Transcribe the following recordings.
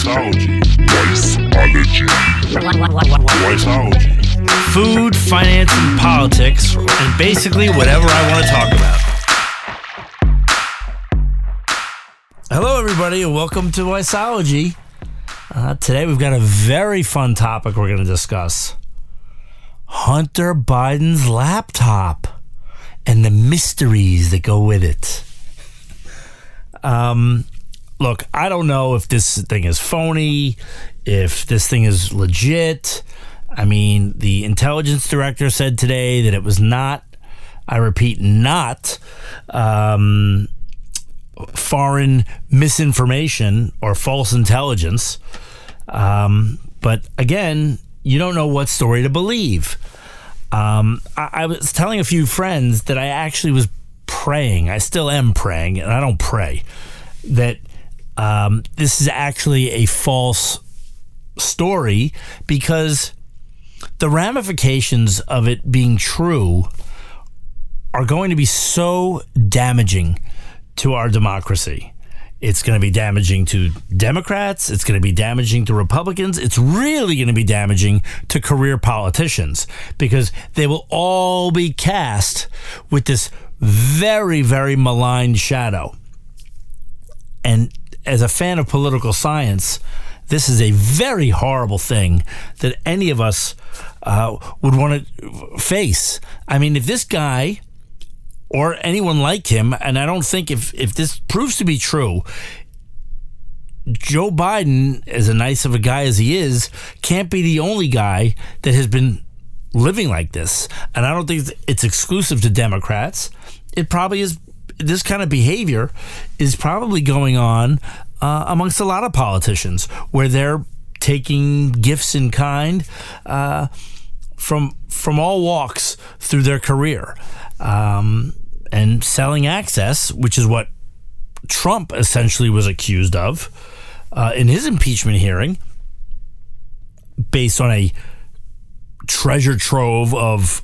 Wiseology. Food, finance, and politics, and basically whatever I want to talk about. Hello, everybody, and welcome to Wiseology. Uh, today we've got a very fun topic we're going to discuss Hunter Biden's laptop and the mysteries that go with it. Um, look, I don't know if this thing is phony, if this thing is legit. I mean, the intelligence director said today that it was not, I repeat, not um, foreign misinformation or false intelligence. Um, but again, you don't know what story to believe. Um, I, I was telling a few friends that I actually was praying. I still am praying, and I don't pray that um, this is actually a false story because the ramifications of it being true are going to be so damaging to our democracy. It's going to be damaging to Democrats. It's going to be damaging to Republicans. It's really going to be damaging to career politicians because they will all be cast with this very, very maligned shadow. And as a fan of political science, this is a very horrible thing that any of us uh, would want to face. I mean, if this guy or anyone like him, and I don't think if, if this proves to be true, Joe Biden, as a nice of a guy as he is, can't be the only guy that has been living like this. And I don't think it's exclusive to Democrats. It probably is. This kind of behavior is probably going on uh, amongst a lot of politicians where they're taking gifts in kind uh, from from all walks through their career. Um, and selling access, which is what Trump essentially was accused of uh, in his impeachment hearing, based on a treasure trove of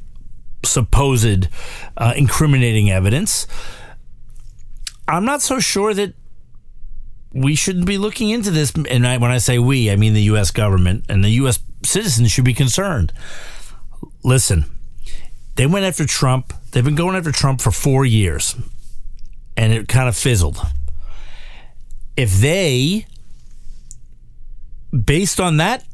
supposed uh, incriminating evidence. I'm not so sure that we shouldn't be looking into this. And I, when I say we, I mean the U.S. government and the U.S. citizens should be concerned. Listen, they went after Trump. They've been going after Trump for four years, and it kind of fizzled. If they, based on that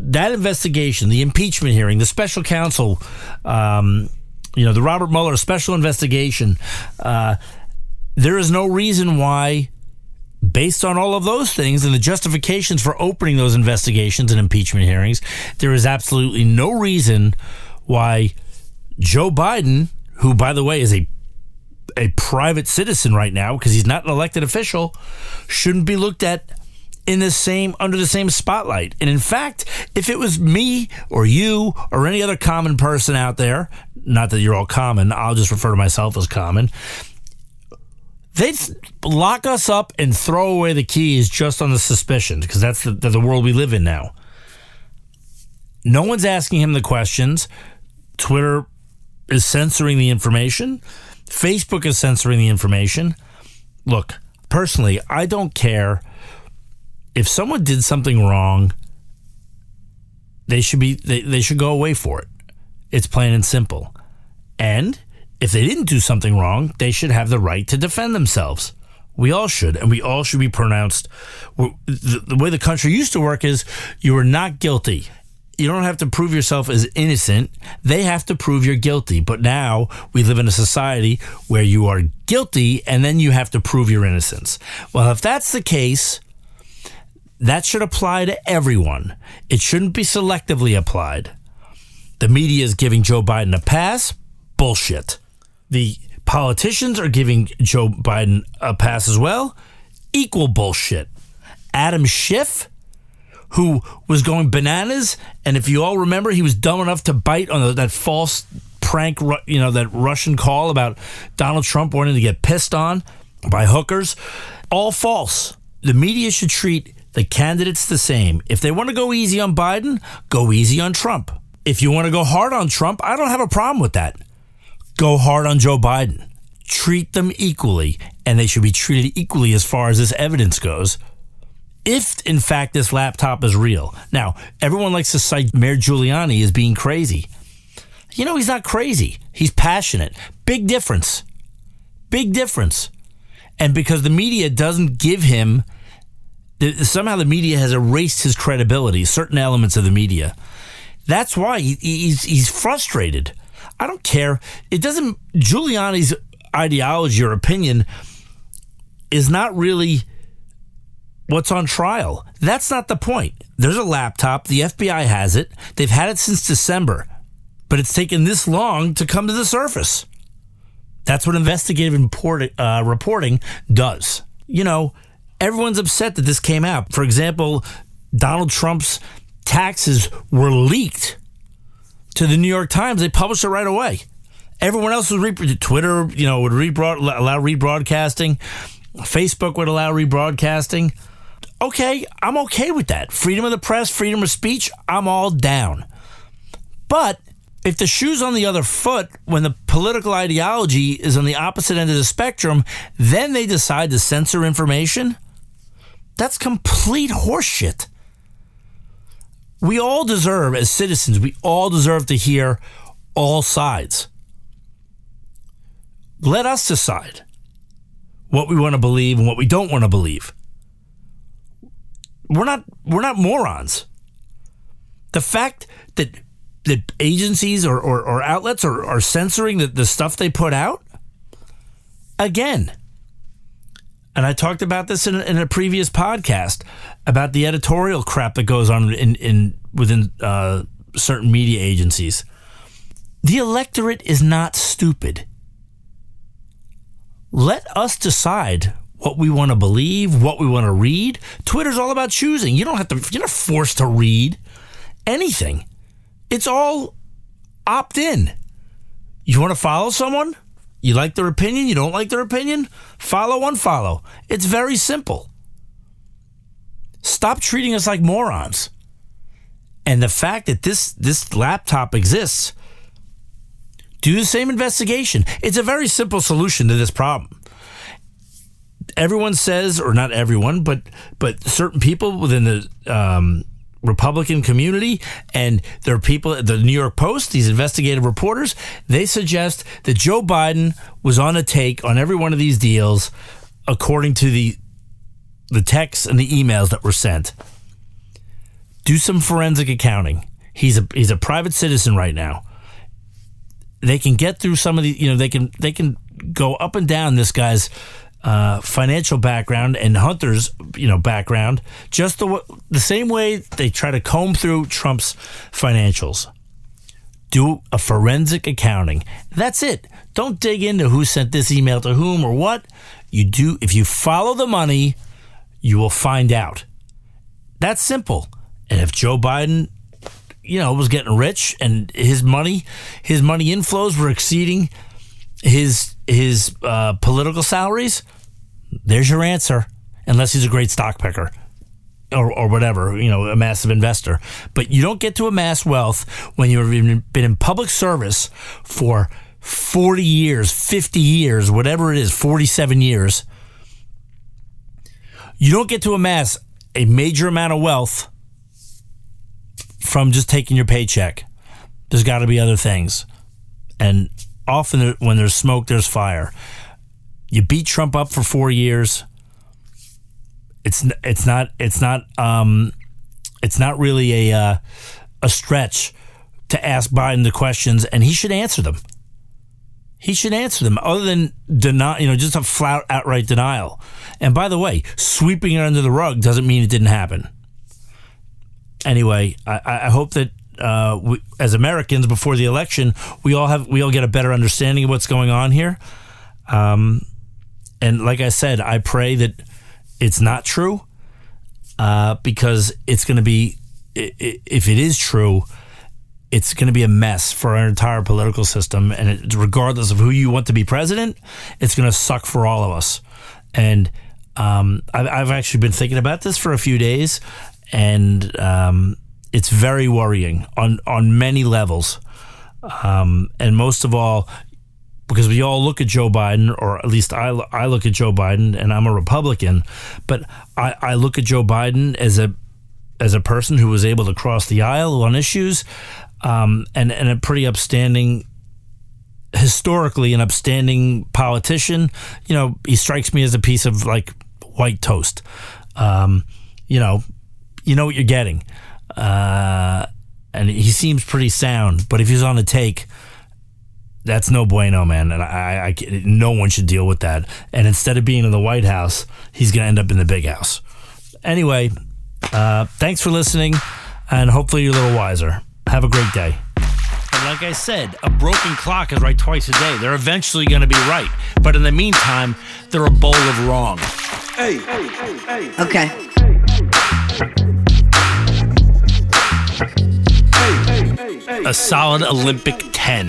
that investigation, the impeachment hearing, the special counsel, um, you know, the Robert Mueller special investigation, uh, there is no reason why based on all of those things and the justifications for opening those investigations and impeachment hearings, there is absolutely no reason why Joe Biden, who by the way is a a private citizen right now because he's not an elected official, shouldn't be looked at in the same under the same spotlight. And in fact, if it was me or you or any other common person out there, not that you're all common, I'll just refer to myself as common. They'd lock us up and throw away the keys just on the suspicion because that's the, the world we live in now. No one's asking him the questions. Twitter is censoring the information. Facebook is censoring the information. Look, personally, I don't care if someone did something wrong. They should be they, they should go away for it. It's plain and simple. And if they didn't do something wrong, they should have the right to defend themselves. We all should, and we all should be pronounced. The, way the country used to work is you were not guilty you don't have to prove yourself as innocent. They have to prove you're guilty. But now we live in a society where you are guilty and then you have to prove your innocence. Well, if that's the case, that should apply to everyone. It shouldn't be selectively applied. The media is giving Joe Biden a pass. Bullshit. The politicians are giving Joe Biden a pass as well. Equal bullshit. Adam Schiff who was going bananas. And if you all remember, he was dumb enough to bite on that false prank, you know, that Russian call about Donald Trump wanting to get pissed on by hookers. All false. The media should treat the candidates the same. If they want to go easy on Biden, go easy on Trump. If you want to go hard on Trump, I don't have a problem with that. Go hard on Joe Biden. Treat them equally, and they should be treated equally as far as this evidence goes if in fact this laptop is real. Now, everyone likes to cite Mayor Giuliani as being crazy. You know, he's not crazy. He's passionate. Big difference. Big difference. And because the media doesn't give him, somehow the media has erased his credibility, certain elements of the media. That's why he's, he's frustrated. I don't care. It doesn't, Giuliani's ideology or opinion is not really what's on trial. That's not the point. There's a laptop. The FBI has it. They've had it since December, but it's taken this long to come to the surface. That's what investigative report, uh, reporting does. You know, everyone's upset that this came out. For example, Donald Trump's taxes were leaked to the New York Times. They published it right away. Everyone else was re- Twitter, you know, would rebroad, allow rebroadcasting. Facebook would allow rebroadcasting. Okay, I'm okay with that. Freedom of the press, freedom of speech, I'm all down. But if the shoe's on the other foot when the political ideology is on the opposite end of the spectrum, then they decide to censor information. That's complete horseshit. We all deserve, as citizens, we all deserve to hear all sides. Let us decide what we want to believe and what we don't want to believe. We're not we're not morons. The fact that that agencies or, or, or outlets are, are censoring the, the stuff they put out, again, and I talked about this in, in a previous podcast about the editorial crap that goes on in, in within uh, certain media agencies. The electorate is not stupid let us decide what we want to believe, what we want to read. Twitter's all about choosing. You don't have to, you're not forced to read anything. It's all opt in. You want to follow someone? You like their opinion? You don't like their opinion? Follow, unfollow. It's very simple. Stop treating us like morons. And the fact that this this laptop exists do the same investigation. It's a very simple solution to this problem. Everyone says, or not everyone, but but certain people within the um, Republican community, and there are people at the New York Post, these investigative reporters, they suggest that Joe Biden was on a take on every one of these deals, according to the the texts and the emails that were sent. Do some forensic accounting. He's a he's a private citizen right now they can get through some of the you know they can they can go up and down this guy's uh, financial background and Hunter's you know background just the the same way they try to comb through Trump's financials. Do a forensic accounting. That's it. Don't dig into who sent this email to whom or what. You do if you follow the money, you will find out. That's simple. And if Joe Biden you know, was getting rich and his money, his money inflows were exceeding his his uh, political salaries. There's your answer, unless he's a great stock picker. Or, or whatever, you know, a massive investor. But you don't get to amass wealth when you've been in public service for 40 years, 50 years, whatever it is, 47 years. You don't get to amass a major amount of wealth from just taking your paycheck. There's got to be other things. And often when there's smoke, there's fire. You beat Trump up for four years. It's it's not it's not um, it's not really a uh, a stretch to ask Biden the questions, and he should answer them. He should answer them, other than deny, you know, just a flat outright denial. And by the way, sweeping it under the rug doesn't mean it didn't happen anyway, I, I hope that uh, we, as Americans before the election, we all have we all get a better understanding of what's going on here. Um, and like I said, I pray that it's not true uh, because it's going to be if it is true, it's going to be a mess for our entire political system. And it, regardless of who you want to be president, it's going to suck for all of us. And um, I've, I've actually been thinking about this for a few days, and um, it's very worrying on on many levels. Um, and most of all, because we all look at Joe Biden, or at least I, I look at Joe Biden, and I'm a Republican, but I, I look at Joe Biden as a as a person who was able to cross the aisle on issues, um, and and a pretty upstanding, historically an upstanding politician. You know, he strikes me as a piece of like white toast. Um, you know, you know what you're getting, uh, and he seems pretty sound. But if he's on a take that's no bueno, man. And I, I, no one should deal with that. And instead of being in the White House, he's going to end up in the big house. Anyway, uh, thanks for listening, and hopefully you're a little wiser. Have a great day. And like I said, a broken clock is right twice a day. They're eventually going to be right. But in the meantime, they're a bowl of wrong. Hey, hey, hey, hey. Okay. A solid Olympic 10.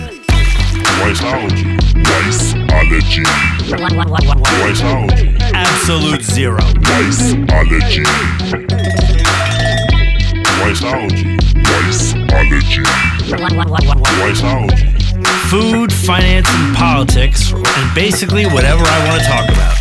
Wiseology. Wiseology. Wiseology. Absolute zero. Food, finance, and politics, and basically whatever I want to talk about.